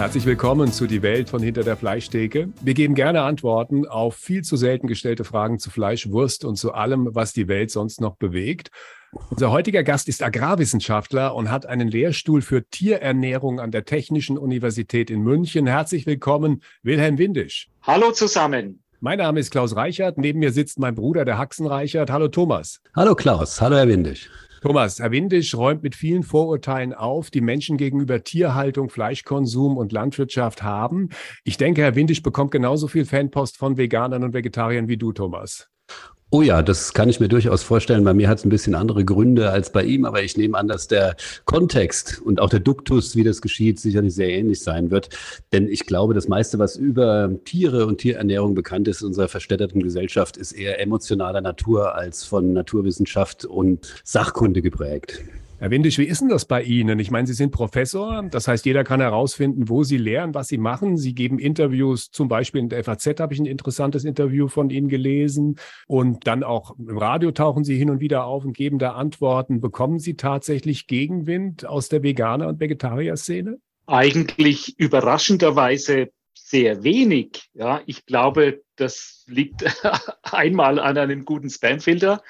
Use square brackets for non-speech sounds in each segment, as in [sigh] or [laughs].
Herzlich willkommen zu Die Welt von hinter der Fleischtheke. Wir geben gerne Antworten auf viel zu selten gestellte Fragen zu Fleisch, Wurst und zu allem, was die Welt sonst noch bewegt. Unser heutiger Gast ist Agrarwissenschaftler und hat einen Lehrstuhl für Tierernährung an der Technischen Universität in München. Herzlich willkommen, Wilhelm Windisch. Hallo zusammen. Mein Name ist Klaus Reichert. Neben mir sitzt mein Bruder, der Haxen Reichert. Hallo Thomas. Hallo Klaus. Hallo Herr Windisch. Thomas, Herr Windisch räumt mit vielen Vorurteilen auf, die Menschen gegenüber Tierhaltung, Fleischkonsum und Landwirtschaft haben. Ich denke, Herr Windisch bekommt genauso viel Fanpost von Veganern und Vegetariern wie du, Thomas. Oh ja, das kann ich mir durchaus vorstellen. Bei mir hat es ein bisschen andere Gründe als bei ihm, aber ich nehme an, dass der Kontext und auch der Duktus, wie das geschieht, sicherlich sehr ähnlich sein wird. Denn ich glaube, das meiste, was über Tiere und Tierernährung bekannt ist in unserer verstädterten Gesellschaft, ist eher emotionaler Natur als von Naturwissenschaft und Sachkunde geprägt. Herr Windisch, wie ist denn das bei Ihnen? Ich meine, Sie sind Professor, das heißt, jeder kann herausfinden, wo Sie lehren, was Sie machen. Sie geben Interviews, zum Beispiel in der FAZ habe ich ein interessantes Interview von Ihnen gelesen und dann auch im Radio tauchen Sie hin und wieder auf und geben da Antworten. Bekommen Sie tatsächlich Gegenwind aus der Veganer- und Vegetarier-Szene? Eigentlich überraschenderweise sehr wenig. Ja, ich glaube, das liegt [laughs] einmal an einem guten Spamfilter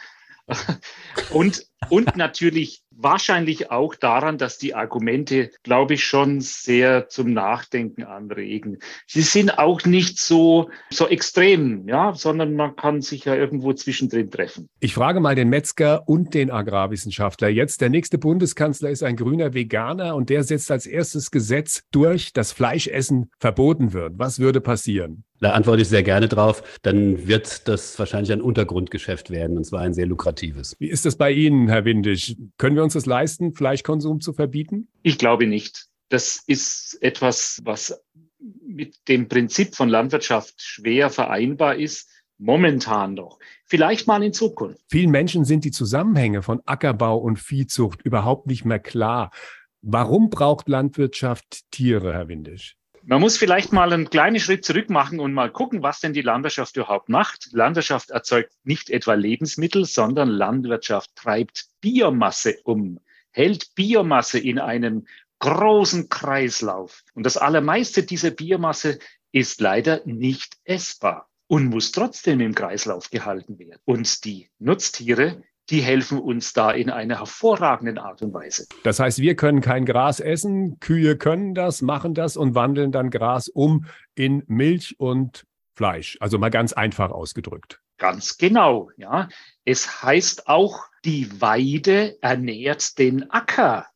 und, und natürlich wahrscheinlich auch daran, dass die Argumente, glaube ich, schon sehr zum Nachdenken anregen. Sie sind auch nicht so, so extrem, ja, sondern man kann sich ja irgendwo zwischendrin treffen. Ich frage mal den Metzger und den Agrarwissenschaftler jetzt. Der nächste Bundeskanzler ist ein grüner Veganer und der setzt als erstes Gesetz durch, dass Fleischessen verboten wird. Was würde passieren? Da antworte ich sehr gerne drauf. Dann wird das wahrscheinlich ein Untergrundgeschäft werden, und zwar ein sehr lukratives. Wie ist das bei Ihnen, Herr Windisch? Können wir uns das leisten, Fleischkonsum zu verbieten? Ich glaube nicht. Das ist etwas, was mit dem Prinzip von Landwirtschaft schwer vereinbar ist. Momentan doch. Vielleicht mal in Zukunft. Vielen Menschen sind die Zusammenhänge von Ackerbau und Viehzucht überhaupt nicht mehr klar. Warum braucht Landwirtschaft Tiere, Herr Windisch? Man muss vielleicht mal einen kleinen Schritt zurück machen und mal gucken, was denn die Landwirtschaft überhaupt macht. Landwirtschaft erzeugt nicht etwa Lebensmittel, sondern Landwirtschaft treibt Biomasse um, hält Biomasse in einem großen Kreislauf. Und das Allermeiste dieser Biomasse ist leider nicht essbar und muss trotzdem im Kreislauf gehalten werden. Und die Nutztiere die helfen uns da in einer hervorragenden Art und Weise. Das heißt, wir können kein Gras essen, Kühe können das, machen das und wandeln dann Gras um in Milch und Fleisch. Also mal ganz einfach ausgedrückt. Ganz genau, ja. Es heißt auch, die Weide ernährt den Acker.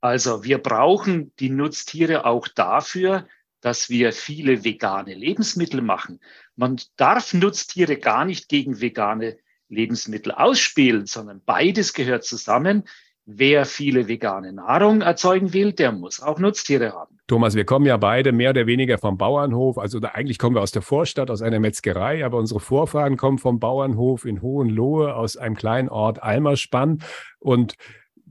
Also wir brauchen die Nutztiere auch dafür, dass wir viele vegane Lebensmittel machen. Man darf Nutztiere gar nicht gegen vegane Lebensmittel ausspielen, sondern beides gehört zusammen. Wer viele vegane Nahrung erzeugen will, der muss auch Nutztiere haben. Thomas, wir kommen ja beide mehr oder weniger vom Bauernhof. Also eigentlich kommen wir aus der Vorstadt, aus einer Metzgerei, aber unsere Vorfahren kommen vom Bauernhof in Hohenlohe aus einem kleinen Ort Almerspann. Und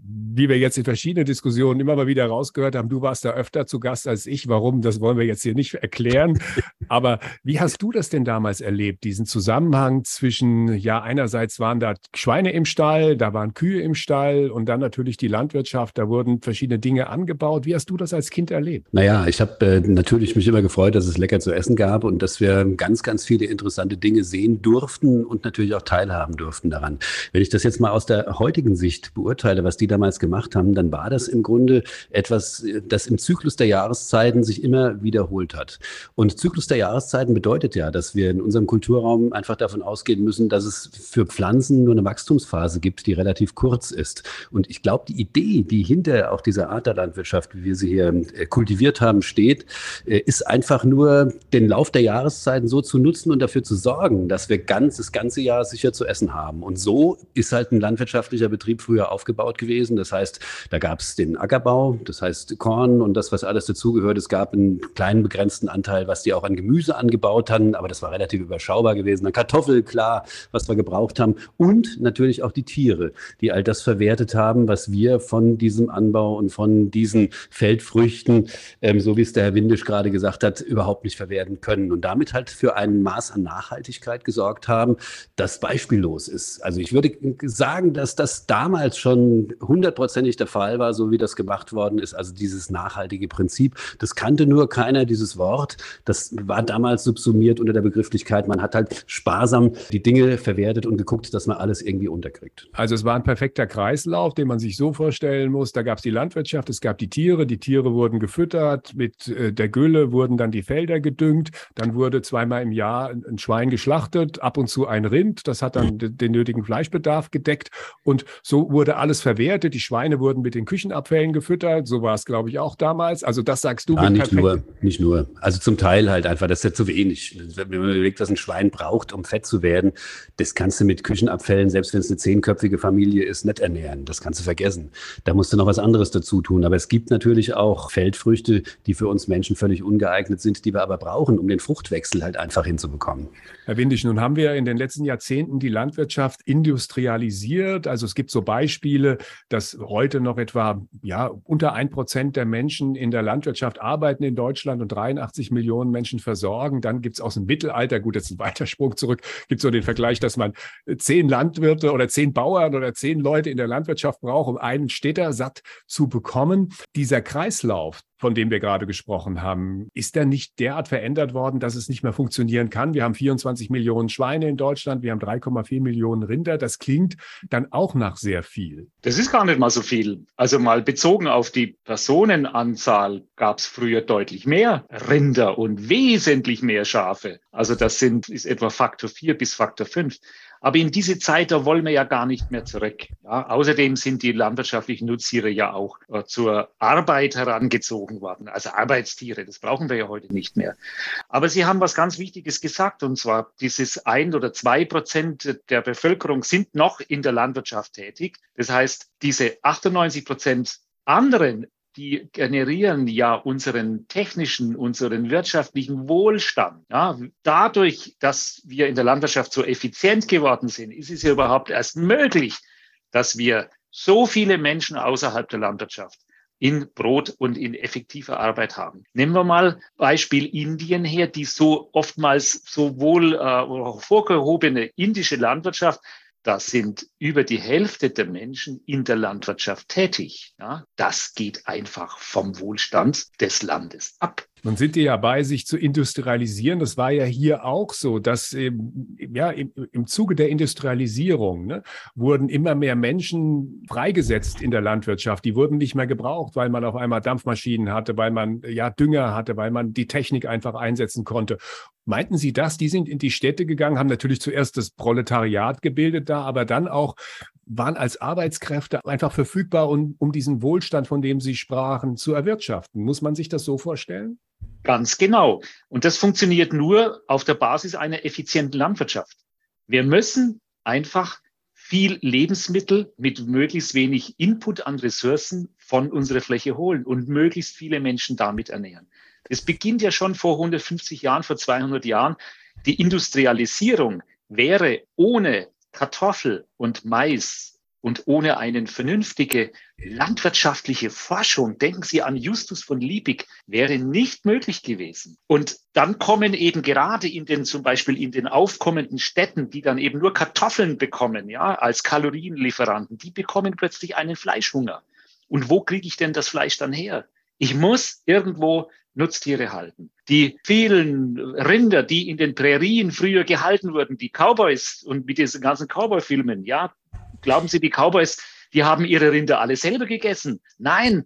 wie wir jetzt in verschiedenen Diskussionen immer mal wieder rausgehört haben, du warst da öfter zu Gast als ich. Warum, das wollen wir jetzt hier nicht erklären. [laughs] Aber wie hast du das denn damals erlebt, diesen Zusammenhang zwischen, ja, einerseits waren da Schweine im Stall, da waren Kühe im Stall und dann natürlich die Landwirtschaft, da wurden verschiedene Dinge angebaut. Wie hast du das als Kind erlebt? Naja, ich habe äh, natürlich mich immer gefreut, dass es lecker zu essen gab und dass wir ganz, ganz viele interessante Dinge sehen durften und natürlich auch teilhaben durften daran. Wenn ich das jetzt mal aus der heutigen Sicht beurteile, was die damals gemacht haben, dann war das im Grunde etwas, das im Zyklus der Jahreszeiten sich immer wiederholt hat. Und Zyklus der Jahreszeiten bedeutet ja, dass wir in unserem Kulturraum einfach davon ausgehen müssen, dass es für Pflanzen nur eine Wachstumsphase gibt, die relativ kurz ist. Und ich glaube, die Idee, die hinter auch dieser Art der Landwirtschaft, wie wir sie hier äh, kultiviert haben, steht, äh, ist einfach nur den Lauf der Jahreszeiten so zu nutzen und dafür zu sorgen, dass wir ganz das ganze Jahr sicher zu essen haben. Und so ist halt ein landwirtschaftlicher Betrieb früher aufgebaut gewesen gewesen. Das heißt, da gab es den Ackerbau, das heißt Korn und das, was alles dazugehört. Es gab einen kleinen begrenzten Anteil, was die auch an Gemüse angebaut hatten, aber das war relativ überschaubar gewesen. Dann Kartoffel, klar, was wir gebraucht haben. Und natürlich auch die Tiere, die all das verwertet haben, was wir von diesem Anbau und von diesen Feldfrüchten, ähm, so wie es der Herr Windisch gerade gesagt hat, überhaupt nicht verwerten können. Und damit halt für ein Maß an Nachhaltigkeit gesorgt haben, das beispiellos ist. Also ich würde sagen, dass das damals schon hundertprozentig der Fall war, so wie das gemacht worden ist. Also dieses nachhaltige Prinzip, das kannte nur keiner, dieses Wort. Das war damals subsumiert unter der Begrifflichkeit, man hat halt sparsam die Dinge verwertet und geguckt, dass man alles irgendwie unterkriegt. Also es war ein perfekter Kreislauf, den man sich so vorstellen muss. Da gab es die Landwirtschaft, es gab die Tiere, die Tiere wurden gefüttert, mit äh, der Gülle wurden dann die Felder gedüngt, dann wurde zweimal im Jahr ein Schwein geschlachtet, ab und zu ein Rind, das hat dann den nötigen Fleischbedarf gedeckt und so wurde alles verwertet. Die Schweine wurden mit den Küchenabfällen gefüttert, so war es, glaube ich, auch damals. Also das sagst du. Ja, nicht nur, nicht nur. Also zum Teil halt einfach, das ist ja zu wenig. Wenn man überlegt, was ein Schwein braucht, um fett zu werden, das kannst du mit Küchenabfällen, selbst wenn es eine zehnköpfige Familie ist, nicht ernähren. Das kannst du vergessen. Da musst du noch was anderes dazu tun. Aber es gibt natürlich auch Feldfrüchte, die für uns Menschen völlig ungeeignet sind, die wir aber brauchen, um den Fruchtwechsel halt einfach hinzubekommen. Herr Windisch, nun haben wir in den letzten Jahrzehnten die Landwirtschaft industrialisiert. Also es gibt so Beispiele, dass heute noch etwa ja, unter ein Prozent der Menschen in der Landwirtschaft arbeiten in Deutschland und 83 Millionen Menschen versorgen. Dann gibt es aus dem Mittelalter, gut, jetzt ein weiter Sprung zurück, gibt es so den Vergleich, dass man zehn Landwirte oder zehn Bauern oder zehn Leute in der Landwirtschaft braucht, um einen Städter satt zu bekommen. Dieser Kreislauf, von dem wir gerade gesprochen haben, ist der nicht derart verändert worden, dass es nicht mehr funktionieren kann? Wir haben 24 Millionen Schweine in Deutschland, wir haben 3,4 Millionen Rinder. Das klingt dann auch nach sehr viel. Das ist gar nicht mal so viel. Also mal bezogen auf die Personenanzahl gab es früher deutlich mehr Rinder und wesentlich mehr Schafe. Also das sind, ist etwa Faktor 4 bis Faktor 5. Aber in diese Zeit, da wollen wir ja gar nicht mehr zurück. Ja, außerdem sind die landwirtschaftlichen Nutztiere ja auch äh, zur Arbeit herangezogen worden, also Arbeitstiere. Das brauchen wir ja heute nicht mehr. Aber Sie haben was ganz Wichtiges gesagt, und zwar dieses ein oder zwei Prozent der Bevölkerung sind noch in der Landwirtschaft tätig. Das heißt, diese 98 Prozent anderen die generieren ja unseren technischen, unseren wirtschaftlichen Wohlstand. Ja, dadurch, dass wir in der Landwirtschaft so effizient geworden sind, ist es ja überhaupt erst möglich, dass wir so viele Menschen außerhalb der Landwirtschaft in Brot und in effektiver Arbeit haben. Nehmen wir mal Beispiel Indien her, die so oftmals sowohl äh, vorgehobene indische Landwirtschaft da sind über die Hälfte der Menschen in der Landwirtschaft tätig. Ja, das geht einfach vom Wohlstand des Landes ab. Nun sind die ja bei, sich zu industrialisieren. Das war ja hier auch so, dass ähm, ja, im, im Zuge der Industrialisierung ne, wurden immer mehr Menschen freigesetzt in der Landwirtschaft. Die wurden nicht mehr gebraucht, weil man auf einmal Dampfmaschinen hatte, weil man ja Dünger hatte, weil man die Technik einfach einsetzen konnte. Meinten Sie das? Die sind in die Städte gegangen, haben natürlich zuerst das Proletariat gebildet da, aber dann auch waren als Arbeitskräfte einfach verfügbar, um, um diesen Wohlstand, von dem Sie sprachen, zu erwirtschaften. Muss man sich das so vorstellen? Ganz genau. Und das funktioniert nur auf der Basis einer effizienten Landwirtschaft. Wir müssen einfach viel Lebensmittel mit möglichst wenig Input an Ressourcen von unserer Fläche holen und möglichst viele Menschen damit ernähren. Es beginnt ja schon vor 150 Jahren, vor 200 Jahren. Die Industrialisierung wäre ohne Kartoffel und Mais und ohne eine vernünftige landwirtschaftliche Forschung, denken Sie an Justus von Liebig, wäre nicht möglich gewesen. Und dann kommen eben gerade in den, zum Beispiel in den aufkommenden Städten, die dann eben nur Kartoffeln bekommen, ja, als Kalorienlieferanten, die bekommen plötzlich einen Fleischhunger. Und wo kriege ich denn das Fleisch dann her? Ich muss irgendwo Nutztiere halten. Die vielen Rinder, die in den Prärien früher gehalten wurden, die Cowboys und mit diesen ganzen Cowboy-Filmen, ja, glauben Sie, die Cowboys, die haben ihre Rinder alle selber gegessen? Nein,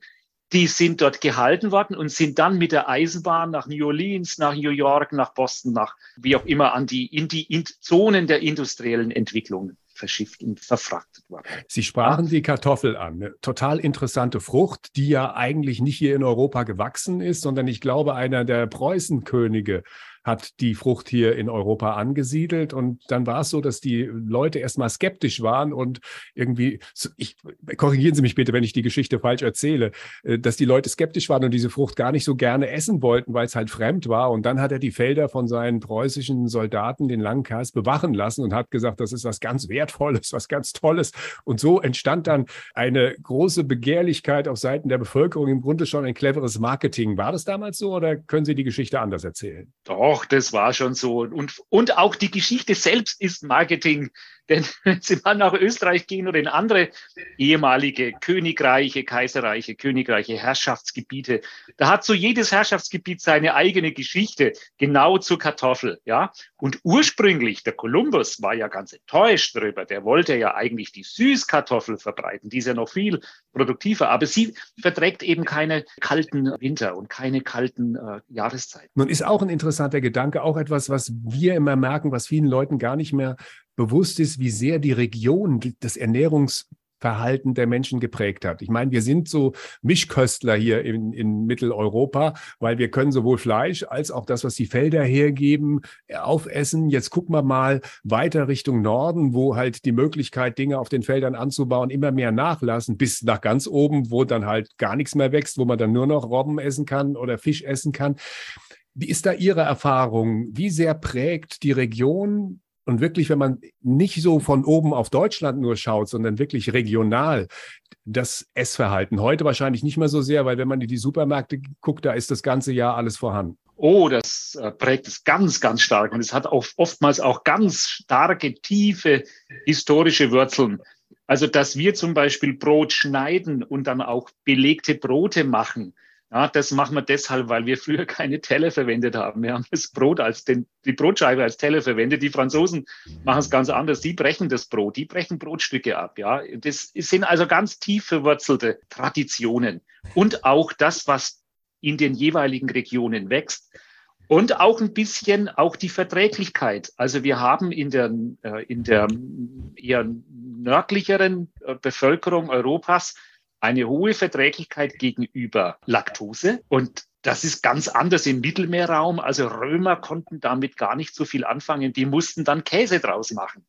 die sind dort gehalten worden und sind dann mit der Eisenbahn nach New Orleans, nach New York, nach Boston, nach wie auch immer an die, in die in Zonen der industriellen Entwicklung verschifft und verfrachtet worden. Sie sprachen die Kartoffel an, eine total interessante Frucht, die ja eigentlich nicht hier in Europa gewachsen ist, sondern ich glaube, einer der Preußenkönige hat die Frucht hier in Europa angesiedelt. Und dann war es so, dass die Leute erstmal skeptisch waren und irgendwie, ich, korrigieren Sie mich bitte, wenn ich die Geschichte falsch erzähle, äh, dass die Leute skeptisch waren und diese Frucht gar nicht so gerne essen wollten, weil es halt fremd war. Und dann hat er die Felder von seinen preußischen Soldaten, den Langkers, bewachen lassen und hat gesagt, das ist was ganz Wertvolles, was ganz Tolles. Und so entstand dann eine große Begehrlichkeit auf Seiten der Bevölkerung, im Grunde schon ein cleveres Marketing. War das damals so oder können Sie die Geschichte anders erzählen? Doch, doch, das war schon so. Und, und auch die Geschichte selbst ist Marketing. Denn [laughs] wenn Sie mal nach Österreich gehen oder in andere ehemalige Königreiche, Kaiserreiche, Königreiche, Herrschaftsgebiete, da hat so jedes Herrschaftsgebiet seine eigene Geschichte, genau zur Kartoffel. Ja? Und ursprünglich, der Kolumbus war ja ganz enttäuscht darüber. Der wollte ja eigentlich die Süßkartoffel verbreiten. Die ist ja noch viel produktiver. Aber sie verträgt eben keine kalten Winter und keine kalten äh, Jahreszeiten. Nun ist auch ein interessanter Gedanke, auch etwas, was wir immer merken, was vielen Leuten gar nicht mehr bewusst ist, wie sehr die Region das Ernährungsverhalten der Menschen geprägt hat. Ich meine, wir sind so Mischköstler hier in, in Mitteleuropa, weil wir können sowohl Fleisch als auch das, was die Felder hergeben, aufessen. Jetzt gucken wir mal weiter Richtung Norden, wo halt die Möglichkeit, Dinge auf den Feldern anzubauen, immer mehr nachlassen, bis nach ganz oben, wo dann halt gar nichts mehr wächst, wo man dann nur noch Robben essen kann oder Fisch essen kann. Wie ist da Ihre Erfahrung? Wie sehr prägt die Region und wirklich, wenn man nicht so von oben auf Deutschland nur schaut, sondern wirklich regional, das Essverhalten. Heute wahrscheinlich nicht mehr so sehr, weil wenn man in die Supermärkte guckt, da ist das ganze Jahr alles vorhanden. Oh, das äh, prägt es ganz, ganz stark. Und es hat auch oftmals auch ganz starke, tiefe historische Wurzeln. Also, dass wir zum Beispiel Brot schneiden und dann auch belegte Brote machen, ja, das machen wir deshalb, weil wir früher keine Teller verwendet haben. Wir haben das Brot als den, die Brotscheibe als Teller verwendet. Die Franzosen machen es ganz anders. Die brechen das Brot, die brechen Brotstücke ab. Ja, das sind also ganz tief verwurzelte Traditionen und auch das, was in den jeweiligen Regionen wächst. Und auch ein bisschen auch die Verträglichkeit. Also wir haben in der, äh, in der eher nördlicheren äh, Bevölkerung Europas eine hohe Verträglichkeit gegenüber Laktose. Und das ist ganz anders im Mittelmeerraum. Also Römer konnten damit gar nicht so viel anfangen. Die mussten dann Käse draus machen.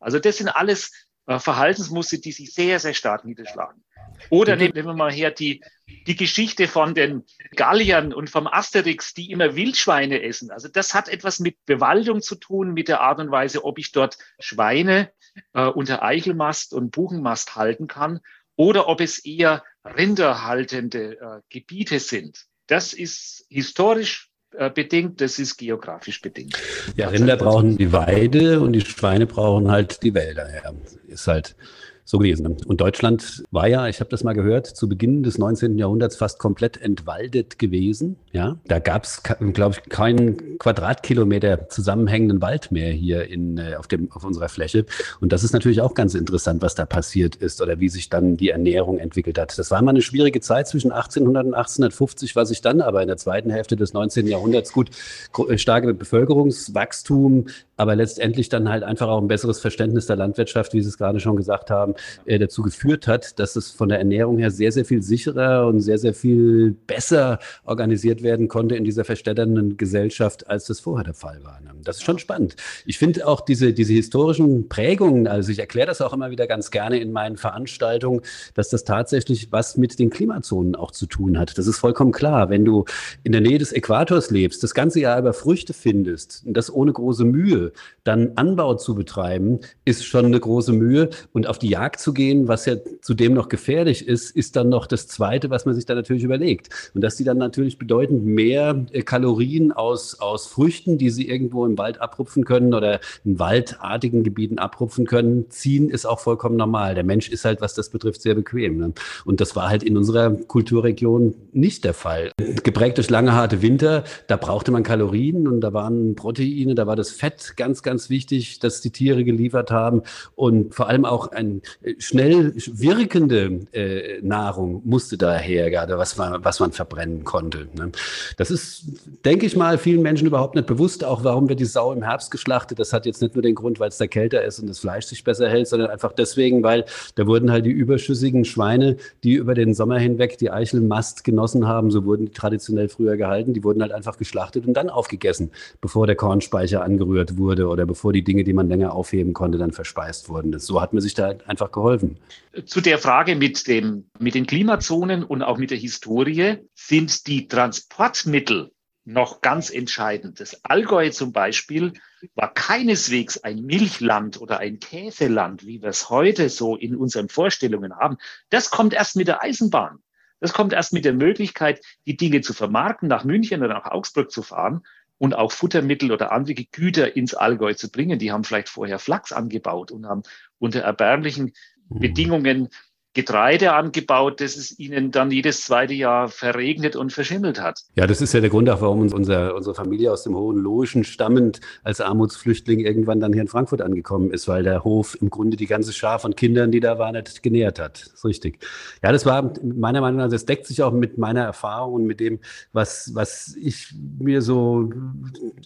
Also das sind alles äh, Verhaltensmuster, die sich sehr, sehr stark niederschlagen. Oder nehmen wir mal her die, die Geschichte von den Galliern und vom Asterix, die immer Wildschweine essen. Also das hat etwas mit Bewaldung zu tun, mit der Art und Weise, ob ich dort Schweine äh, unter Eichelmast und Buchenmast halten kann oder ob es eher rinderhaltende äh, Gebiete sind. Das ist historisch äh, bedingt, das ist geografisch bedingt. Ja, Rinder brauchen die Weide und die Schweine brauchen halt die Wälder. Ja, ist halt so gewesen. Ne? Und Deutschland war ja, ich habe das mal gehört, zu Beginn des 19. Jahrhunderts fast komplett entwaldet gewesen. Ja, da gab es, glaube ich, keinen Quadratkilometer zusammenhängenden Wald mehr hier in, äh, auf, dem, auf unserer Fläche. Und das ist natürlich auch ganz interessant, was da passiert ist oder wie sich dann die Ernährung entwickelt hat. Das war mal eine schwierige Zeit zwischen 1800 und 1850, was sich dann aber in der zweiten Hälfte des 19. Jahrhunderts gut äh, starke Bevölkerungswachstum, aber letztendlich dann halt einfach auch ein besseres Verständnis der Landwirtschaft, wie Sie es gerade schon gesagt haben, äh, dazu geführt hat, dass es von der Ernährung her sehr, sehr viel sicherer und sehr, sehr viel besser organisiert werden konnte in dieser verstädternden Gesellschaft, als das vorher der Fall war. Das ist schon spannend. Ich finde auch diese, diese historischen Prägungen, also ich erkläre das auch immer wieder ganz gerne in meinen Veranstaltungen, dass das tatsächlich was mit den Klimazonen auch zu tun hat. Das ist vollkommen klar. Wenn du in der Nähe des Äquators lebst, das ganze Jahr über Früchte findest, und das ohne große Mühe, dann Anbau zu betreiben, ist schon eine große Mühe. Und auf die Jagd zu gehen, was ja zudem noch gefährlich ist, ist dann noch das Zweite, was man sich da natürlich überlegt. Und dass die dann natürlich bedeutend mehr äh, Kalorien aus, aus Früchten, die sie irgendwo im Wald abrupfen können oder in waldartigen Gebieten abrupfen können, ziehen, ist auch vollkommen normal. Der Mensch ist halt, was das betrifft, sehr bequem. Ne? Und das war halt in unserer Kulturregion nicht der Fall. Geprägt durch lange, harte Winter, da brauchte man Kalorien und da waren Proteine, da war das Fett ganz, ganz wichtig, dass die Tiere geliefert haben und vor allem auch ein schnell wirkende äh, Nahrung musste daher, gerade was man, was man verbrennen konnte. Ne? Das ist, denke ich mal, vielen Menschen überhaupt nicht bewusst, auch warum wir die Sau im Herbst geschlachtet. Das hat jetzt nicht nur den Grund, weil es da kälter ist und das Fleisch sich besser hält, sondern einfach deswegen, weil da wurden halt die überschüssigen Schweine, die über den Sommer hinweg die Eichelmast genossen haben, so wurden die traditionell früher gehalten, die wurden halt einfach geschlachtet und dann aufgegessen, bevor der Kornspeicher angerührt wurde oder bevor die Dinge, die man länger aufheben konnte, dann verspeist wurden. Das, so hat man sich da einfach geholfen. Zu der Frage mit, dem, mit den Klimazonen und auch mit der Historie sind die Transportmittel noch ganz entscheidend. Das Allgäu zum Beispiel war keineswegs ein Milchland oder ein Käseland, wie wir es heute so in unseren Vorstellungen haben. Das kommt erst mit der Eisenbahn. Das kommt erst mit der Möglichkeit, die Dinge zu vermarkten, nach München oder nach Augsburg zu fahren und auch Futtermittel oder andere Güter ins Allgäu zu bringen. Die haben vielleicht vorher Flachs angebaut und haben unter erbärmlichen mhm. Bedingungen Getreide angebaut, das es ihnen dann jedes zweite Jahr verregnet und verschimmelt hat. Ja, das ist ja der Grund auch, warum uns unser, unsere Familie aus dem Hohen Logen stammend als Armutsflüchtling irgendwann dann hier in Frankfurt angekommen ist, weil der Hof im Grunde die ganze Schar von Kindern, die da waren, nicht genährt hat. Das ist richtig. Ja, das war meiner Meinung nach, das deckt sich auch mit meiner Erfahrung und mit dem, was, was ich mir so,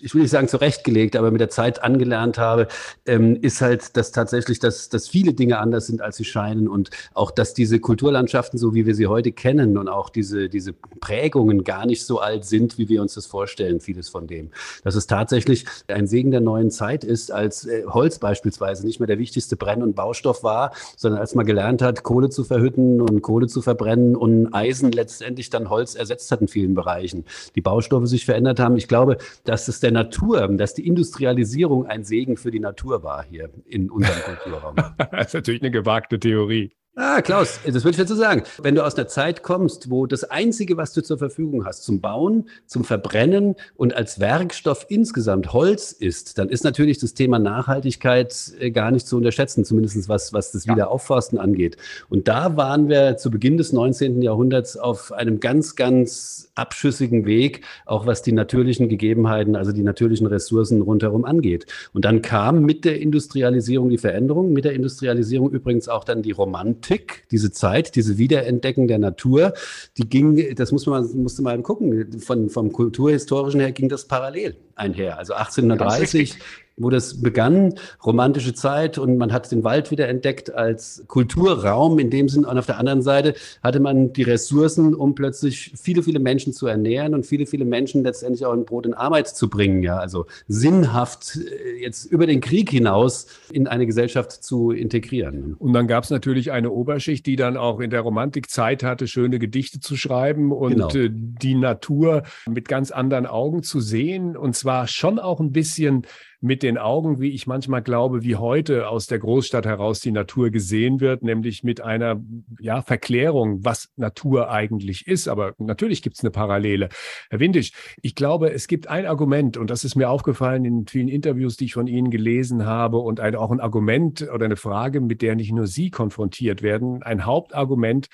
ich will nicht sagen zurechtgelegt, aber mit der Zeit angelernt habe, ähm, ist halt, dass tatsächlich, dass, dass viele Dinge anders sind, als sie scheinen und auch dass diese Kulturlandschaften, so wie wir sie heute kennen und auch diese, diese Prägungen gar nicht so alt sind, wie wir uns das vorstellen, vieles von dem. Dass es tatsächlich ein Segen der neuen Zeit ist, als äh, Holz beispielsweise nicht mehr der wichtigste Brenn- und Baustoff war, sondern als man gelernt hat, Kohle zu verhütten und Kohle zu verbrennen und Eisen letztendlich dann Holz ersetzt hat in vielen Bereichen. Die Baustoffe sich verändert haben. Ich glaube, dass es der Natur, dass die Industrialisierung ein Segen für die Natur war hier in unserem Kulturraum. [laughs] das ist natürlich eine gewagte Theorie. Ah, Klaus, das würde ich dazu sagen. Wenn du aus einer Zeit kommst, wo das Einzige, was du zur Verfügung hast zum Bauen, zum Verbrennen und als Werkstoff insgesamt Holz ist, dann ist natürlich das Thema Nachhaltigkeit äh, gar nicht zu unterschätzen, zumindest was, was das Wiederaufforsten angeht. Und da waren wir zu Beginn des 19. Jahrhunderts auf einem ganz, ganz abschüssigen Weg, auch was die natürlichen Gegebenheiten, also die natürlichen Ressourcen rundherum angeht. Und dann kam mit der Industrialisierung die Veränderung, mit der Industrialisierung übrigens auch dann die Romantik Romantik, diese Zeit, diese Wiederentdecken der Natur, die ging, das muss man, musste man gucken, von, vom kulturhistorischen her ging das parallel einher. Also 1830 wo das begann, romantische Zeit und man hat den Wald wieder entdeckt als Kulturraum in dem Sinn. Und auf der anderen Seite hatte man die Ressourcen, um plötzlich viele, viele Menschen zu ernähren und viele, viele Menschen letztendlich auch in Brot und Arbeit zu bringen. Ja, also sinnhaft äh, jetzt über den Krieg hinaus in eine Gesellschaft zu integrieren. Und dann gab es natürlich eine Oberschicht, die dann auch in der Romantik Zeit hatte, schöne Gedichte zu schreiben und genau. Äh, die Natur mit ganz anderen Augen zu sehen. Und zwar schon auch ein bisschen mit den Augen, wie ich manchmal glaube, wie heute aus der Großstadt heraus die Natur gesehen wird, nämlich mit einer ja, Verklärung, was Natur eigentlich ist. Aber natürlich gibt es eine Parallele. Herr Windisch, ich glaube, es gibt ein Argument, und das ist mir aufgefallen in vielen Interviews, die ich von Ihnen gelesen habe, und ein, auch ein Argument oder eine Frage, mit der nicht nur Sie konfrontiert werden. Ein Hauptargument,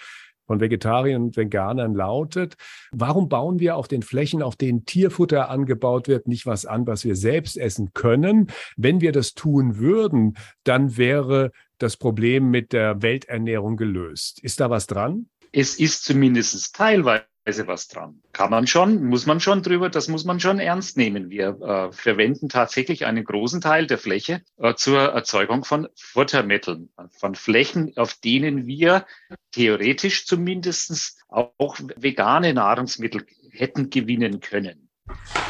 von Vegetariern und Veganern lautet, warum bauen wir auf den Flächen, auf denen Tierfutter angebaut wird, nicht was an, was wir selbst essen können? Wenn wir das tun würden, dann wäre das Problem mit der Welternährung gelöst. Ist da was dran? Es ist zumindest teilweise was dran. Kann man schon, muss man schon drüber, das muss man schon ernst nehmen. Wir äh, verwenden tatsächlich einen großen Teil der Fläche äh, zur Erzeugung von Futtermitteln, von Flächen, auf denen wir theoretisch zumindestens auch vegane Nahrungsmittel hätten gewinnen können.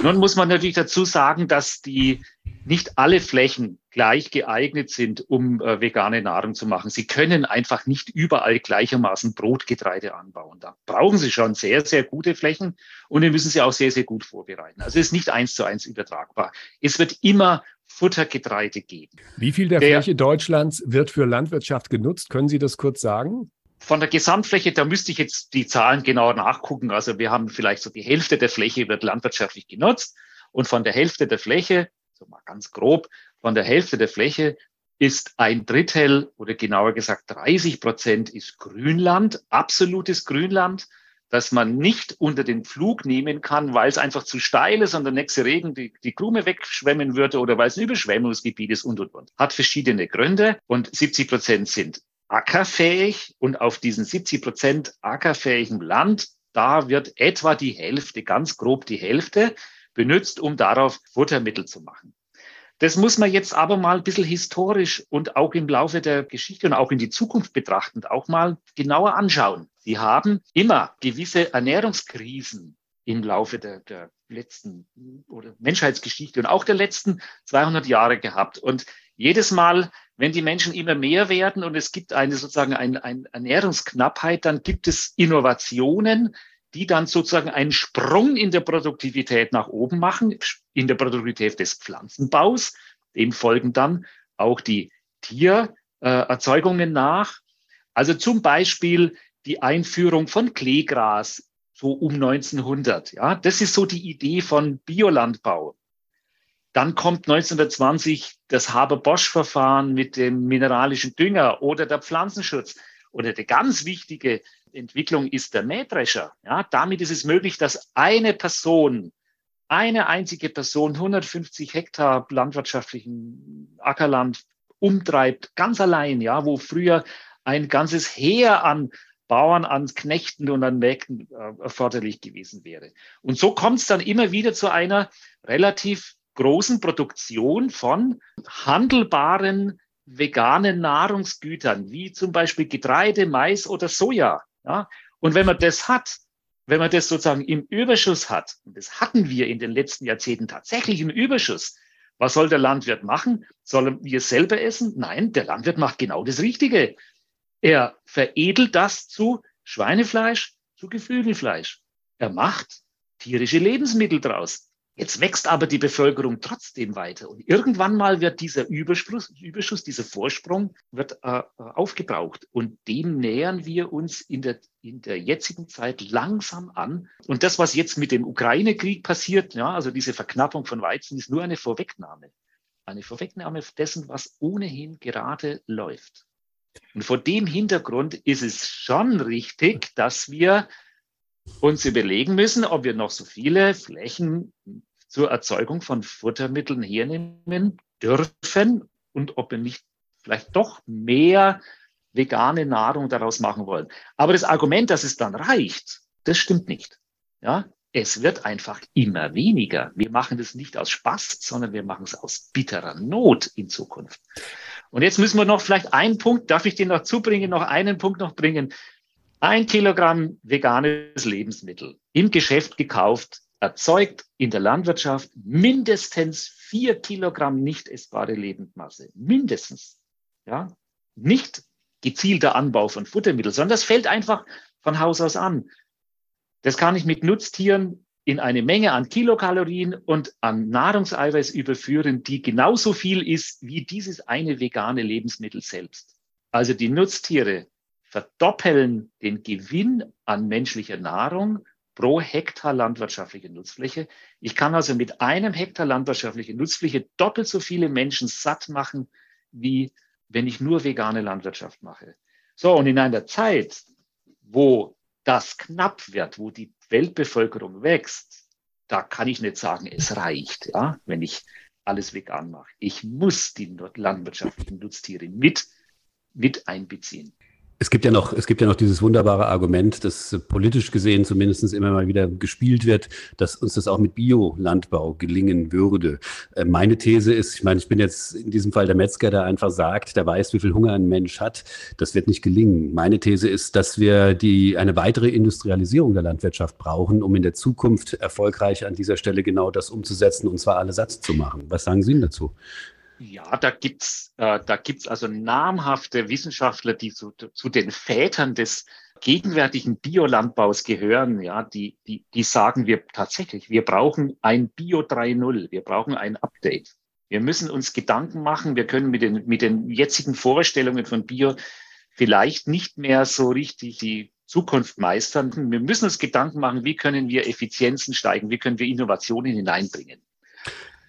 Nun muss man natürlich dazu sagen, dass die nicht alle Flächen gleich geeignet sind, um äh, vegane Nahrung zu machen. Sie können einfach nicht überall gleichermaßen Brotgetreide anbauen. Da brauchen Sie schon sehr, sehr gute Flächen und die müssen Sie auch sehr, sehr gut vorbereiten. Also es ist nicht eins zu eins übertragbar. Es wird immer Futtergetreide geben. Wie viel der, der Fläche Deutschlands wird für Landwirtschaft genutzt? Können Sie das kurz sagen? Von der Gesamtfläche, da müsste ich jetzt die Zahlen genauer nachgucken. Also wir haben vielleicht so die Hälfte der Fläche wird landwirtschaftlich genutzt und von der Hälfte der Fläche, so mal ganz grob, von der Hälfte der Fläche ist ein Drittel oder genauer gesagt 30 Prozent ist Grünland, absolutes Grünland, das man nicht unter den Flug nehmen kann, weil es einfach zu steil ist und der nächste Regen die, die Krume wegschwemmen würde oder weil es ein Überschwemmungsgebiet ist und, und, und. Hat verschiedene Gründe und 70 Prozent sind ackerfähig und auf diesen 70 Prozent ackerfähigen Land, da wird etwa die Hälfte, ganz grob die Hälfte, benutzt, um darauf Futtermittel zu machen. Das muss man jetzt aber mal ein bisschen historisch und auch im Laufe der Geschichte und auch in die Zukunft betrachtend auch mal genauer anschauen. Sie haben immer gewisse Ernährungskrisen im Laufe der, der letzten oder Menschheitsgeschichte und auch der letzten 200 Jahre gehabt. Und jedes Mal, wenn die Menschen immer mehr werden und es gibt eine sozusagen eine, eine Ernährungsknappheit, dann gibt es Innovationen, die dann sozusagen einen Sprung in der Produktivität nach oben machen, in der Produktivität des Pflanzenbaus. Dem folgen dann auch die Tiererzeugungen nach. Also zum Beispiel die Einführung von Kleegras so um 1900. Ja, das ist so die Idee von Biolandbau. Dann kommt 1920 das Haber-Bosch-Verfahren mit dem mineralischen Dünger oder der Pflanzenschutz. Oder die ganz wichtige Entwicklung ist der Mähdrescher. Ja, damit ist es möglich, dass eine Person, eine einzige Person 150 Hektar landwirtschaftlichen Ackerland umtreibt, ganz allein, ja, wo früher ein ganzes Heer an Bauern, an Knechten und an Mägden äh, erforderlich gewesen wäre. Und so kommt es dann immer wieder zu einer relativ großen Produktion von handelbaren veganen Nahrungsgütern, wie zum Beispiel Getreide, Mais oder Soja. Ja? Und wenn man das hat, wenn man das sozusagen im Überschuss hat, und das hatten wir in den letzten Jahrzehnten tatsächlich im Überschuss, was soll der Landwirt machen? Sollen wir selber essen? Nein, der Landwirt macht genau das Richtige. Er veredelt das zu Schweinefleisch, zu Geflügelfleisch. Er macht tierische Lebensmittel draus. Jetzt wächst aber die Bevölkerung trotzdem weiter. Und irgendwann mal wird dieser Überschuss, Überschuss dieser Vorsprung wird äh, aufgebraucht. Und dem nähern wir uns in der, in der jetzigen Zeit langsam an. Und das, was jetzt mit dem Ukraine-Krieg passiert, ja, also diese Verknappung von Weizen, ist nur eine Vorwegnahme. Eine Vorwegnahme dessen, was ohnehin gerade läuft. Und vor dem Hintergrund ist es schon richtig, dass wir uns überlegen müssen, ob wir noch so viele Flächen zur Erzeugung von Futtermitteln hernehmen dürfen und ob wir nicht vielleicht doch mehr vegane Nahrung daraus machen wollen. Aber das Argument, dass es dann reicht, das stimmt nicht. Ja, es wird einfach immer weniger. Wir machen das nicht aus Spaß, sondern wir machen es aus bitterer Not in Zukunft. Und jetzt müssen wir noch vielleicht einen Punkt, darf ich den noch zubringen, noch einen Punkt noch bringen. Ein Kilogramm veganes Lebensmittel im Geschäft gekauft, erzeugt in der Landwirtschaft mindestens vier Kilogramm nicht essbare Lebendmasse. Mindestens. Ja, nicht gezielter Anbau von Futtermitteln, sondern das fällt einfach von Haus aus an. Das kann ich mit Nutztieren in eine Menge an Kilokalorien und an Nahrungseiweiß überführen, die genauso viel ist wie dieses eine vegane Lebensmittel selbst. Also die Nutztiere verdoppeln den Gewinn an menschlicher Nahrung pro Hektar landwirtschaftliche Nutzfläche. Ich kann also mit einem Hektar landwirtschaftliche Nutzfläche doppelt so viele Menschen satt machen, wie wenn ich nur vegane Landwirtschaft mache. So, und in einer Zeit, wo das knapp wird, wo die Weltbevölkerung wächst, da kann ich nicht sagen, es reicht, ja, wenn ich alles vegan mache. Ich muss die landwirtschaftlichen Nutztiere mit, mit einbeziehen. Es gibt ja noch, es gibt ja noch dieses wunderbare Argument, das politisch gesehen zumindest immer mal wieder gespielt wird, dass uns das auch mit Biolandbau gelingen würde. Äh, meine These ist, ich meine, ich bin jetzt in diesem Fall der Metzger, der einfach sagt, der weiß, wie viel Hunger ein Mensch hat. Das wird nicht gelingen. Meine These ist, dass wir die, eine weitere Industrialisierung der Landwirtschaft brauchen, um in der Zukunft erfolgreich an dieser Stelle genau das umzusetzen und zwar alle Satz zu machen. Was sagen Sie dazu? Ja, da gibt's, äh, da gibt's also namhafte Wissenschaftler, die zu, zu den Vätern des gegenwärtigen Biolandbaus gehören, ja, die, die, die sagen wir tatsächlich, wir brauchen ein Bio 3.0, wir brauchen ein Update. Wir müssen uns Gedanken machen, wir können mit den, mit den jetzigen Vorstellungen von Bio vielleicht nicht mehr so richtig die Zukunft meistern. Wir müssen uns Gedanken machen, wie können wir Effizienzen steigen, wie können wir Innovationen hineinbringen.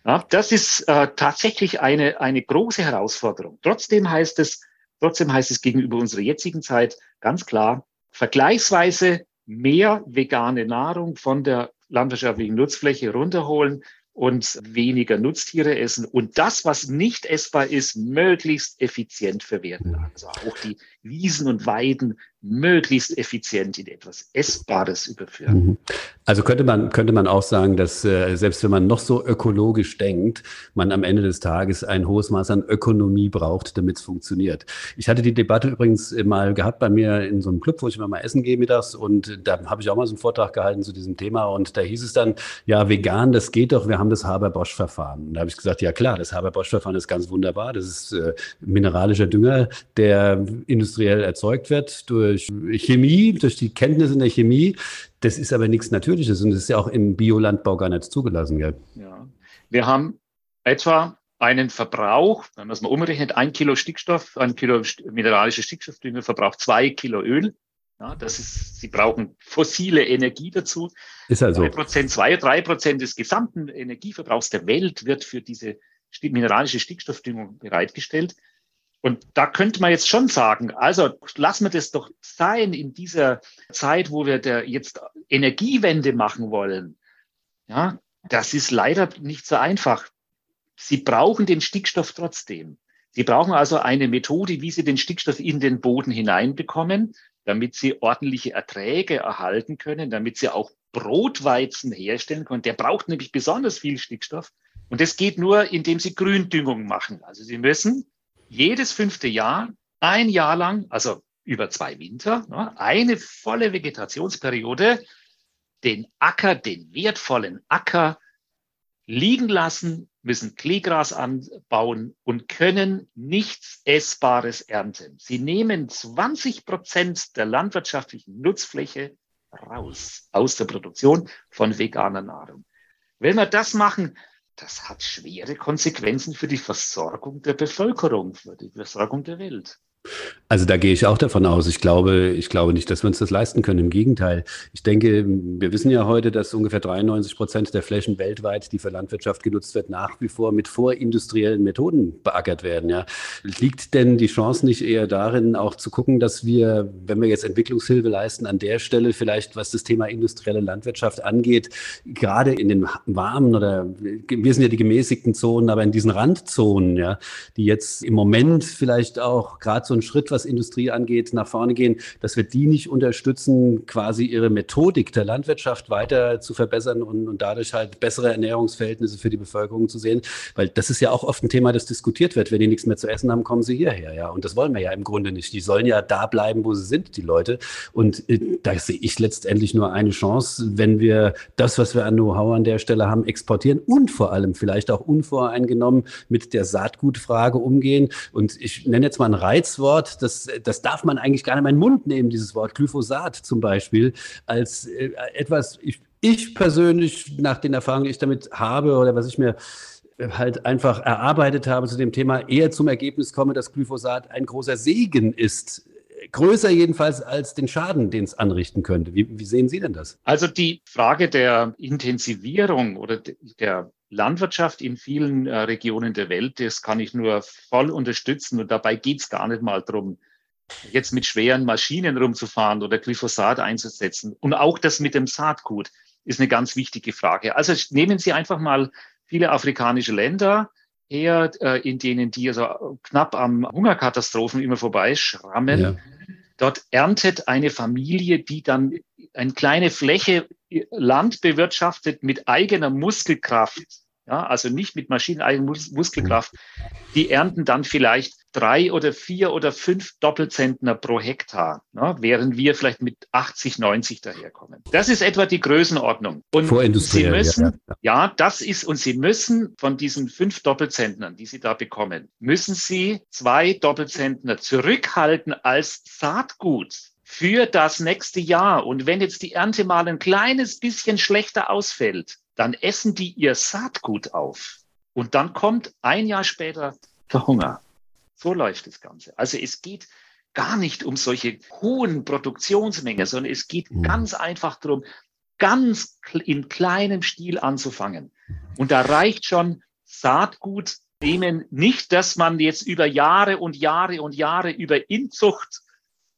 Ja, das ist äh, tatsächlich eine, eine große Herausforderung. Trotzdem heißt es, trotzdem heißt es gegenüber unserer jetzigen Zeit ganz klar, vergleichsweise mehr vegane Nahrung von der landwirtschaftlichen Nutzfläche runterholen und weniger Nutztiere essen und das, was nicht essbar ist, möglichst effizient verwerten. Also auch die Wiesen und Weiden möglichst effizient in etwas Essbares überführen. Mhm. Also könnte man, könnte man auch sagen, dass äh, selbst wenn man noch so ökologisch denkt, man am Ende des Tages ein hohes Maß an Ökonomie braucht, damit es funktioniert. Ich hatte die Debatte übrigens mal gehabt bei mir in so einem Club, wo ich immer mal essen gehe mittags und da habe ich auch mal so einen Vortrag gehalten zu diesem Thema und da hieß es dann, ja, vegan, das geht doch, wir haben das Haber-Bosch-Verfahren. Da habe ich gesagt, ja klar, das Haber-Bosch-Verfahren ist ganz wunderbar, das ist äh, mineralischer Dünger, der industriell erzeugt wird durch Chemie, durch die Kenntnis in der Chemie. Das ist aber nichts Natürliches und das ist ja auch im Biolandbau gar nicht zugelassen. Gell? Ja. Wir haben etwa einen Verbrauch, wenn man es mal umrechnet, ein Kilo Stickstoff, ein Kilo mineralische Stickstoffdünger verbraucht zwei Kilo Öl. Ja, das ist, sie brauchen fossile Energie dazu. Ist also. Zwei Prozent, zwei, drei Prozent des gesamten Energieverbrauchs der Welt wird für diese mineralische Stickstoffdüngung bereitgestellt. Und da könnte man jetzt schon sagen, also lassen wir das doch sein in dieser Zeit, wo wir der jetzt Energiewende machen wollen. Ja, das ist leider nicht so einfach. Sie brauchen den Stickstoff trotzdem. Sie brauchen also eine Methode, wie Sie den Stickstoff in den Boden hineinbekommen, damit Sie ordentliche Erträge erhalten können, damit Sie auch Brotweizen herstellen können. Der braucht nämlich besonders viel Stickstoff. Und das geht nur, indem Sie Gründüngung machen. Also Sie müssen jedes fünfte Jahr, ein Jahr lang, also über zwei Winter, ne, eine volle Vegetationsperiode, den Acker, den wertvollen Acker liegen lassen, müssen Kleegras anbauen und können nichts Essbares ernten. Sie nehmen 20 Prozent der landwirtschaftlichen Nutzfläche raus aus der Produktion von veganer Nahrung. Wenn wir das machen, das hat schwere Konsequenzen für die Versorgung der Bevölkerung, für die Versorgung der Welt. Also da gehe ich auch davon aus. Ich glaube, ich glaube nicht, dass wir uns das leisten können. Im Gegenteil. Ich denke, wir wissen ja heute, dass ungefähr 93 Prozent der Flächen weltweit, die für Landwirtschaft genutzt wird, nach wie vor mit vorindustriellen Methoden beackert werden. Ja. Liegt denn die Chance nicht eher darin, auch zu gucken, dass wir, wenn wir jetzt Entwicklungshilfe leisten, an der Stelle vielleicht, was das Thema industrielle Landwirtschaft angeht, gerade in den warmen oder wir sind ja die gemäßigten Zonen, aber in diesen Randzonen, ja, die jetzt im Moment vielleicht auch gerade so so einen Schritt, was Industrie angeht, nach vorne gehen, dass wir die nicht unterstützen, quasi ihre Methodik der Landwirtschaft weiter zu verbessern und, und dadurch halt bessere Ernährungsverhältnisse für die Bevölkerung zu sehen. Weil das ist ja auch oft ein Thema, das diskutiert wird. Wenn die nichts mehr zu essen haben, kommen sie hierher. Ja, und das wollen wir ja im Grunde nicht. Die sollen ja da bleiben, wo sie sind, die Leute. Und äh, da sehe ich letztendlich nur eine Chance, wenn wir das, was wir an Know-how an der Stelle haben, exportieren und vor allem vielleicht auch unvoreingenommen mit der Saatgutfrage umgehen. Und ich nenne jetzt mal einen Reiz, Wort, das, das darf man eigentlich gar nicht in meinen Mund nehmen, dieses Wort Glyphosat zum Beispiel, als äh, etwas, ich, ich persönlich, nach den Erfahrungen, die ich damit habe oder was ich mir halt einfach erarbeitet habe zu dem Thema, eher zum Ergebnis komme, dass Glyphosat ein großer Segen ist. Größer jedenfalls als den Schaden, den es anrichten könnte. Wie, wie sehen Sie denn das? Also die Frage der Intensivierung oder der Landwirtschaft in vielen äh, Regionen der Welt, das kann ich nur voll unterstützen. Und dabei geht es gar nicht mal darum, jetzt mit schweren Maschinen rumzufahren oder Glyphosat einzusetzen. Und auch das mit dem Saatgut ist eine ganz wichtige Frage. Also nehmen Sie einfach mal viele afrikanische Länder her, äh, in denen die also knapp am Hungerkatastrophen immer vorbeischrammen. Ja. Dort erntet eine Familie, die dann eine kleine Fläche Land bewirtschaftet mit eigener Muskelkraft ja, also nicht mit maschineneigener Mus Muskelkraft, die ernten dann vielleicht drei oder vier oder fünf Doppelzentner pro Hektar, ja, während wir vielleicht mit 80, 90 daherkommen. Das ist etwa die Größenordnung. Und Sie müssen, ja, ja. ja, das ist, und Sie müssen von diesen fünf Doppelzentnern, die Sie da bekommen, müssen Sie zwei Doppelzentner zurückhalten als Saatgut für das nächste Jahr. Und wenn jetzt die Ernte mal ein kleines bisschen schlechter ausfällt, dann essen die ihr Saatgut auf. Und dann kommt ein Jahr später der Hunger. So läuft das Ganze. Also es geht gar nicht um solche hohen Produktionsmengen, sondern es geht mhm. ganz einfach darum, ganz in kleinem Stil anzufangen. Und da reicht schon Saatgut nehmen, nicht, dass man jetzt über Jahre und Jahre und Jahre über Inzucht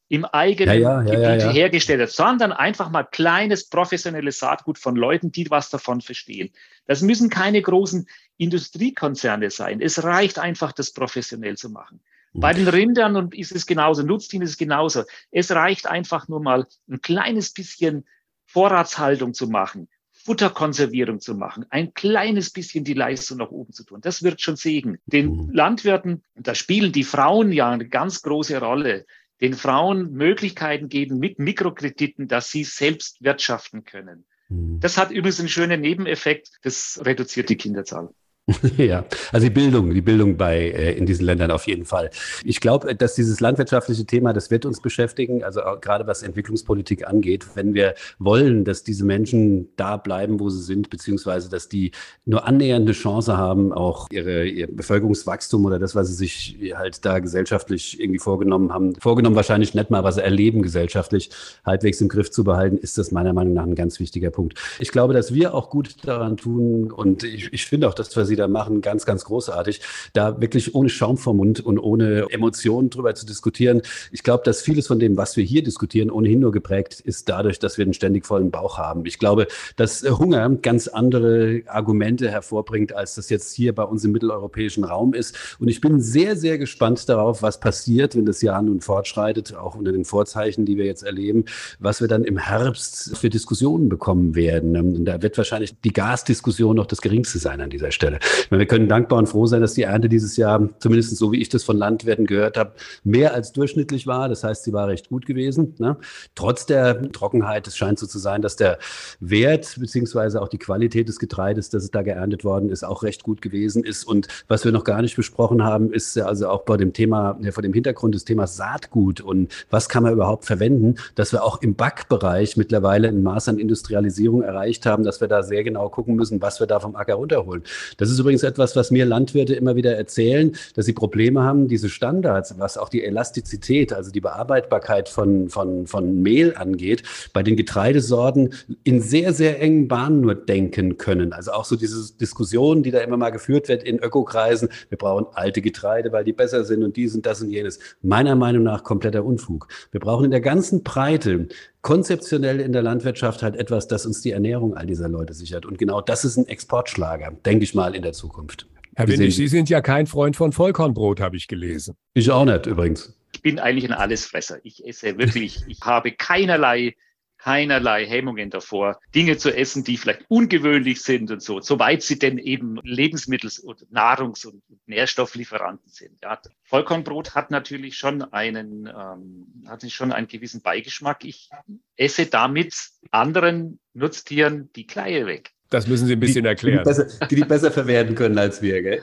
im eigenen ja, ja, ja, Gebiet hergestellt hat, sondern einfach mal kleines professionelles Saatgut von Leuten, die was davon verstehen. Das müssen keine großen Industriekonzerne sein. Es reicht einfach, das professionell zu machen. Bei den Rindern ist es genauso, Nutztieren ist es genauso. Es reicht einfach nur mal ein kleines bisschen Vorratshaltung zu machen, Futterkonservierung zu machen, ein kleines bisschen die Leistung nach oben zu tun. Das wird schon sägen. Den mhm. Landwirten, da spielen die Frauen ja eine ganz große Rolle den Frauen Möglichkeiten geben mit Mikrokrediten, dass sie selbst wirtschaften können. Mhm. Das hat übrigens einen schönen Nebeneffekt, das reduziert die Kinderzahl. [laughs] Ja, also die Bildung, die Bildung bei äh, in diesen Ländern auf jeden Fall. Ich glaube, dass dieses landwirtschaftliche Thema, das wird uns beschäftigen, also gerade was Entwicklungspolitik angeht, wenn wir wollen, dass diese Menschen da bleiben, wo sie sind, beziehungsweise dass die nur annähernde Chance haben, auch ihre, ihr Bevölkerungswachstum oder das, was sie sich halt da gesellschaftlich irgendwie vorgenommen haben, vorgenommen wahrscheinlich nicht mal, was sie erleben gesellschaftlich, halbwegs im Griff zu behalten, ist das meiner Meinung nach ein ganz wichtiger Punkt. Ich glaube, dass wir auch gut daran tun und ich, ich finde auch, dass wir sie da machen, ganz, ganz großartig. Da wirklich ohne Schaum vom Mund und ohne Emotionen drüber zu diskutieren. Ich glaube, dass vieles von dem, was wir hier diskutieren, ohnehin nur geprägt ist dadurch, dass wir einen ständig vollen Bauch haben. Ich glaube, dass Hunger ganz andere Argumente hervorbringt, als das jetzt hier bei uns im mitteleuropäischen Raum ist. Und ich bin sehr, sehr gespannt darauf, was passiert, wenn das Jahr nun fortschreitet, auch unter den Vorzeichen, die wir jetzt erleben, was wir dann im Herbst für Diskussionen bekommen werden. Und da wird wahrscheinlich die Gasdiskussion noch das geringste sein an dieser Stelle. Wir können dankbar und froh sein, dass die Ernte dieses Jahr, zumindest so wie ich das von Landwirten gehört habe, mehr als durchschnittlich war. Das heißt, sie war recht gut gewesen. Ne? Trotz der Trockenheit, es scheint so zu sein, dass der Wert beziehungsweise auch die Qualität des Getreides, das da geerntet worden ist, auch recht gut gewesen ist. Und was wir noch gar nicht besprochen haben, ist also auch bei dem Thema, ja, vor dem Hintergrund des Themas Saatgut und was kann man überhaupt verwenden, dass wir auch im Backbereich mittlerweile ein Maß an Industrialisierung erreicht haben, dass wir da sehr genau gucken müssen, was wir da vom Acker runterholen. Das ist übrigens etwas, was mir Landwirte immer wieder erzählen, dass sie Probleme haben, diese Standards, was auch die Elastizität, also die Bearbeitbarkeit von, von, von Mehl angeht, bei den Getreidesorten in sehr, sehr engen Bahnen nur denken können. Also auch so diese Diskussion, die da immer mal geführt wird in Ökokreisen, wir brauchen alte Getreide, weil die besser sind und dies und das und jenes. Meiner Meinung nach kompletter Unfug. Wir brauchen in der ganzen Breite konzeptionell in der Landwirtschaft halt etwas, das uns die Ernährung all dieser Leute sichert. Und genau das ist ein Exportschlager, denke ich mal, in der Zukunft. Herr Windig, Sie sind ja kein Freund von Vollkornbrot, habe ich gelesen. Ich auch nicht, übrigens. Ich bin eigentlich ein Allesfresser. Ich esse wirklich, [laughs] ich habe keinerlei keinerlei Hemmungen davor, Dinge zu essen, die vielleicht ungewöhnlich sind und so, soweit sie denn eben Lebensmittels- und Nahrungs- und Nährstofflieferanten sind. Ja, Vollkornbrot hat natürlich schon einen, ähm, hat schon einen gewissen Beigeschmack. Ich esse damit anderen Nutztieren die Kleie weg. Das müssen Sie ein bisschen die, erklären. Die, besser, die, die besser verwerten können als wir, gell?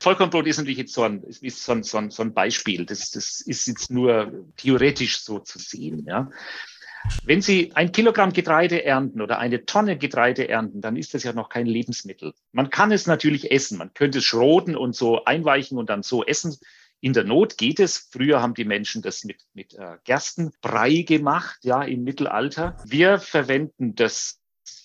Vollkornbrot ist natürlich jetzt so ein, ist so ein, so ein, so ein Beispiel. Das, das ist jetzt nur theoretisch so zu sehen. Ja. Wenn Sie ein Kilogramm Getreide ernten oder eine Tonne Getreide ernten, dann ist das ja noch kein Lebensmittel. Man kann es natürlich essen. Man könnte es schroten und so einweichen und dann so essen. In der Not geht es. Früher haben die Menschen das mit, mit äh, Gerstenbrei gemacht, ja, im Mittelalter. Wir verwenden das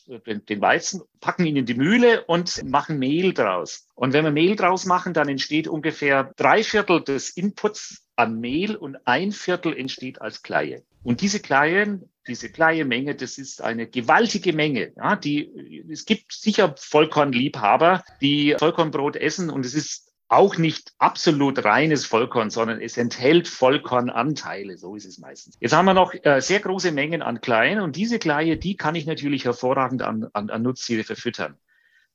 den Weizen, packen ihn in die Mühle und machen Mehl draus. Und wenn wir Mehl draus machen, dann entsteht ungefähr drei Viertel des Inputs an Mehl und ein Viertel entsteht als Kleie. Und diese Kleien, diese Kleiemenge, das ist eine gewaltige Menge. Ja, die, es gibt sicher Vollkornliebhaber, die Vollkornbrot essen und es ist auch nicht absolut reines Vollkorn, sondern es enthält Vollkornanteile. So ist es meistens. Jetzt haben wir noch äh, sehr große Mengen an Kleien und diese Kleie, die kann ich natürlich hervorragend an, an, an Nutztiere verfüttern.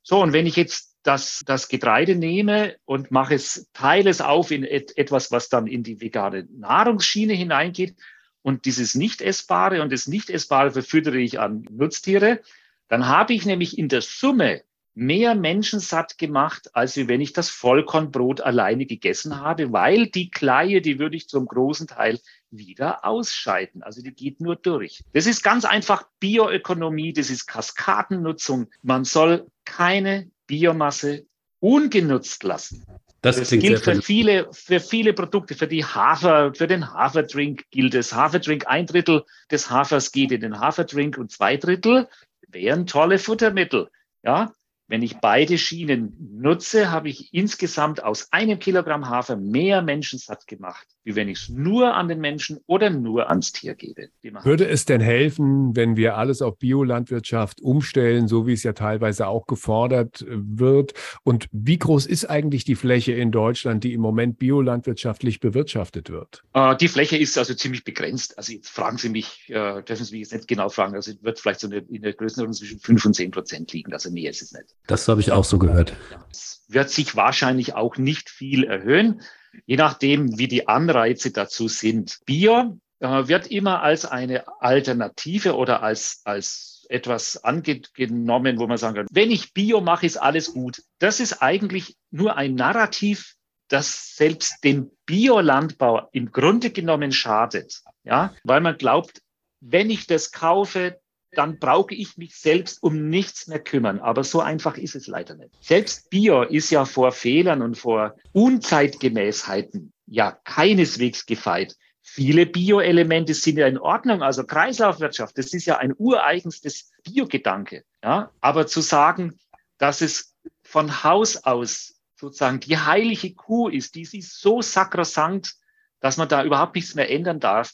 So, und wenn ich jetzt das, das Getreide nehme und mache es, teile es auf in et, etwas, was dann in die vegane Nahrungsschiene hineingeht, und dieses Nicht-Essbare und das Nicht-Essbare verfüttere ich an Nutztiere, dann habe ich nämlich in der Summe mehr Menschen satt gemacht, als wenn ich das Vollkornbrot alleine gegessen habe, weil die Kleie, die würde ich zum großen Teil wieder ausscheiden. Also die geht nur durch. Das ist ganz einfach Bioökonomie, das ist Kaskadennutzung. Man soll keine Biomasse ungenutzt lassen. Das, das gilt für viele, für viele Produkte, für die Hafer, für den Haferdrink gilt es. Haferdrink, ein Drittel des Hafers geht in den Haferdrink und zwei Drittel wären tolle Futtermittel. Ja, wenn ich beide Schienen nutze, habe ich insgesamt aus einem Kilogramm Hafer mehr Menschen satt gemacht, wie wenn ich es nur an den Menschen oder nur ans Tier gebe. Würde es denn helfen, wenn wir alles auf Biolandwirtschaft umstellen, so wie es ja teilweise auch gefordert wird? Und wie groß ist eigentlich die Fläche in Deutschland, die im Moment biolandwirtschaftlich bewirtschaftet wird? Äh, die Fläche ist also ziemlich begrenzt. Also jetzt fragen Sie mich, äh, dürfen Sie mich jetzt nicht genau fragen, also wird vielleicht so eine, in der Größenordnung zwischen 5 und 10 Prozent liegen. Also mehr ist es nicht. Das habe ich auch so gehört. Es wird sich wahrscheinlich auch nicht viel erhöhen, je nachdem, wie die Anreize dazu sind. Bier äh, wird immer als eine Alternative oder als, als etwas angenommen, wo man sagen kann, wenn ich Bio mache, ist alles gut. Das ist eigentlich nur ein Narrativ, das selbst dem Biolandbau im Grunde genommen schadet. Ja, weil man glaubt, wenn ich das kaufe, dann brauche ich mich selbst um nichts mehr kümmern. Aber so einfach ist es leider nicht. Selbst Bio ist ja vor Fehlern und vor Unzeitgemäßheiten ja keineswegs gefeit. Viele Bio-Elemente sind ja in Ordnung, also Kreislaufwirtschaft, das ist ja ein ureigenstes Biogedanke. Ja? Aber zu sagen, dass es von Haus aus sozusagen die heilige Kuh ist, die ist so sakrosankt, dass man da überhaupt nichts mehr ändern darf.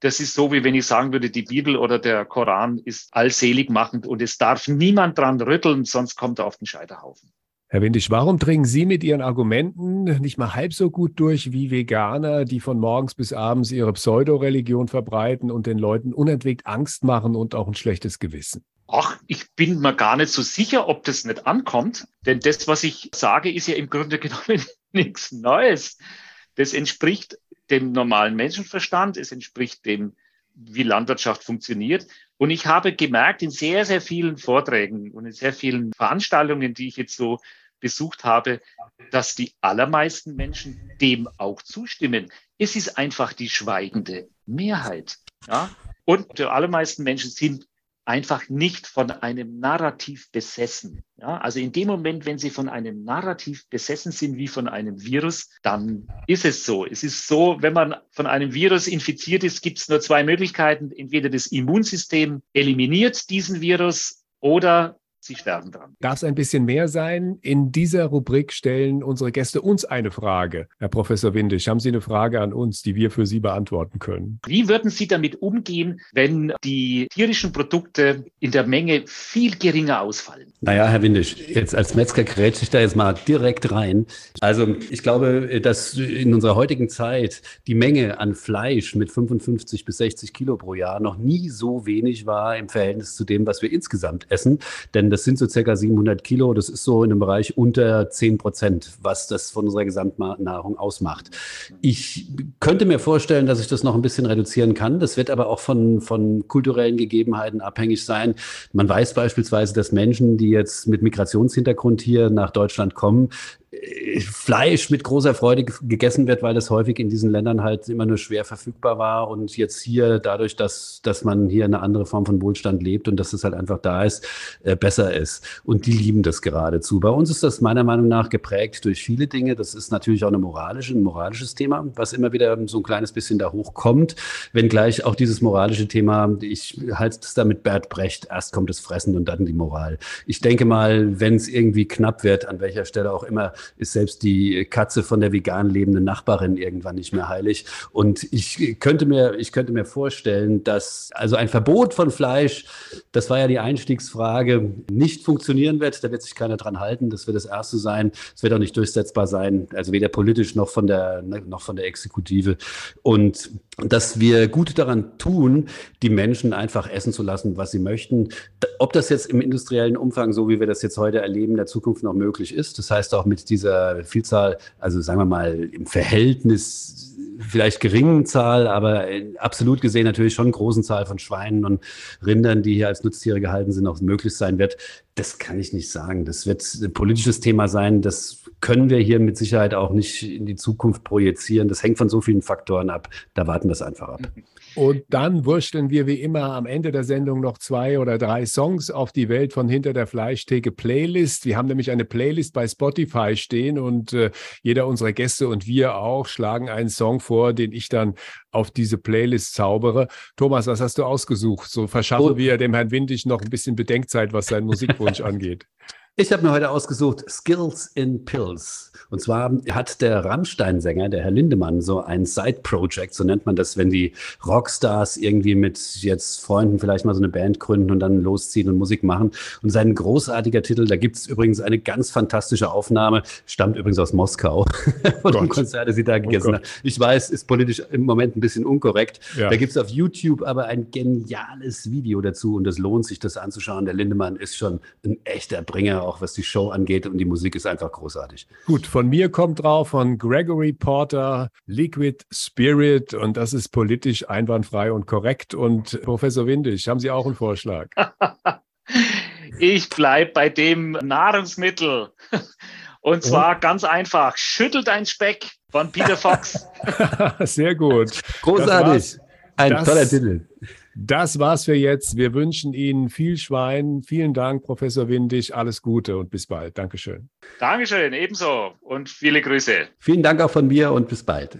Das ist so, wie wenn ich sagen würde, die Bibel oder der Koran ist allselig machend und es darf niemand dran rütteln, sonst kommt er auf den Scheiterhaufen. Herr Windisch, warum dringen Sie mit Ihren Argumenten nicht mal halb so gut durch wie Veganer, die von morgens bis abends ihre Pseudoreligion verbreiten und den Leuten unentwegt Angst machen und auch ein schlechtes Gewissen? Ach, ich bin mir gar nicht so sicher, ob das nicht ankommt, denn das, was ich sage, ist ja im Grunde [laughs] genommen nichts Neues. Das entspricht dem normalen Menschenverstand, es entspricht dem, wie Landwirtschaft funktioniert. Und ich habe gemerkt in sehr, sehr vielen Vorträgen und in sehr vielen Veranstaltungen, die ich jetzt so besucht habe, dass die allermeisten Menschen dem auch zustimmen. Es ist einfach die schweigende Mehrheit. Ja? Und die allermeisten Menschen sind einfach nicht von einem Narrativ besessen. Ja, also in dem Moment, wenn sie von einem Narrativ besessen sind wie von einem Virus, dann ist es so. Es ist so, wenn man von einem Virus infiziert ist, gibt es nur zwei Möglichkeiten. Entweder das Immunsystem eliminiert diesen Virus oder Sie sterben dran. Darf es ein bisschen mehr sein? In dieser Rubrik stellen unsere Gäste uns eine Frage. Herr Professor Windisch, haben Sie eine Frage an uns, die wir für Sie beantworten können? Wie würden Sie damit umgehen, wenn die tierischen Produkte in der Menge viel geringer ausfallen? Naja, Herr Windisch, jetzt als Metzger grätsche ich da jetzt mal direkt rein. Also ich glaube, dass in unserer heutigen Zeit die Menge an Fleisch mit 55 bis 60 Kilo pro Jahr noch nie so wenig war im Verhältnis zu dem, was wir insgesamt essen. Denn das sind so circa 700 Kilo. Das ist so in einem Bereich unter 10 Prozent, was das von unserer Gesamtnahrung ausmacht. Ich könnte mir vorstellen, dass ich das noch ein bisschen reduzieren kann. Das wird aber auch von, von kulturellen Gegebenheiten abhängig sein. Man weiß beispielsweise, dass Menschen, die jetzt mit Migrationshintergrund hier nach Deutschland kommen, Fleisch mit großer Freude gegessen wird, weil das häufig in diesen Ländern halt immer nur schwer verfügbar war und jetzt hier dadurch, dass, dass man hier eine andere Form von Wohlstand lebt und dass es halt einfach da ist, äh, besser ist. Und die lieben das geradezu. Bei uns ist das meiner Meinung nach geprägt durch viele Dinge. Das ist natürlich auch eine moralische, ein moralisches Thema, was immer wieder so ein kleines bisschen da hochkommt. Wenngleich auch dieses moralische Thema, ich halte es da mit Bert Brecht, erst kommt das Fressen und dann die Moral. Ich denke mal, wenn es irgendwie knapp wird, an welcher Stelle auch immer, ist selbst die Katze von der vegan lebenden Nachbarin irgendwann nicht mehr heilig. Und ich könnte mir, ich könnte mir vorstellen, dass also ein Verbot von Fleisch, das war ja die Einstiegsfrage, nicht funktionieren wird. Da wird sich keiner dran halten. Das wird das Erste sein. Es wird auch nicht durchsetzbar sein. Also weder politisch noch von der, noch von der Exekutive. Und dass wir gut daran tun, die Menschen einfach essen zu lassen, was sie möchten. Ob das jetzt im industriellen Umfang, so wie wir das jetzt heute erleben, in der Zukunft noch möglich ist, das heißt auch mit dieser Vielzahl, also sagen wir mal im Verhältnis vielleicht geringen Zahl, aber absolut gesehen natürlich schon großen Zahl von Schweinen und Rindern, die hier als Nutztiere gehalten sind, auch möglich sein wird. Das kann ich nicht sagen. Das wird ein politisches Thema sein. Das können wir hier mit Sicherheit auch nicht in die Zukunft projizieren. Das hängt von so vielen Faktoren ab. Da warten wir es einfach ab. Und dann wursteln wir wie immer am Ende der Sendung noch zwei oder drei Songs auf die Welt von hinter der Fleischtheke Playlist. Wir haben nämlich eine Playlist bei Spotify stehen und äh, jeder unserer Gäste und wir auch schlagen einen Song vor, den ich dann auf diese Playlist zaubere. Thomas, was hast du ausgesucht? So verschaffen oh. wir dem Herrn Windig noch ein bisschen Bedenkzeit, was seinen Musikwunsch [laughs] angeht. Ich habe mir heute ausgesucht Skills in Pills. Und zwar hat der Rammstein-Sänger, der Herr Lindemann, so ein Side-Project, so nennt man das, wenn die Rockstars irgendwie mit jetzt Freunden vielleicht mal so eine Band gründen und dann losziehen und Musik machen. Und sein großartiger Titel, da gibt es übrigens eine ganz fantastische Aufnahme, stammt übrigens aus Moskau, [laughs] von dem Konzert, das sie da oh gegessen oh hat. Ich weiß, ist politisch im Moment ein bisschen unkorrekt. Ja. Da gibt es auf YouTube aber ein geniales Video dazu und es lohnt sich, das anzuschauen. Der Lindemann ist schon ein echter Bringer Auch was die Show angeht und die Musik ist einfach großartig. Gut, von mir kommt drauf von Gregory Porter Liquid Spirit und das ist politisch einwandfrei und korrekt. Und Professor Windisch, haben Sie auch einen Vorschlag? [laughs] ich bleibe bei dem Nahrungsmittel. Und zwar und? ganz einfach, schüttelt ein Speck von Peter Fox. [laughs] Sehr gut. Großartig. Ein das, toller Titel. Das war's für jetzt. Wir wünschen Ihnen viel Schwein. Vielen Dank, Professor Windig. Alles Gute und bis bald. Dankeschön. Dankeschön, ebenso und viele Grüße. Vielen Dank auch von mir und bis bald.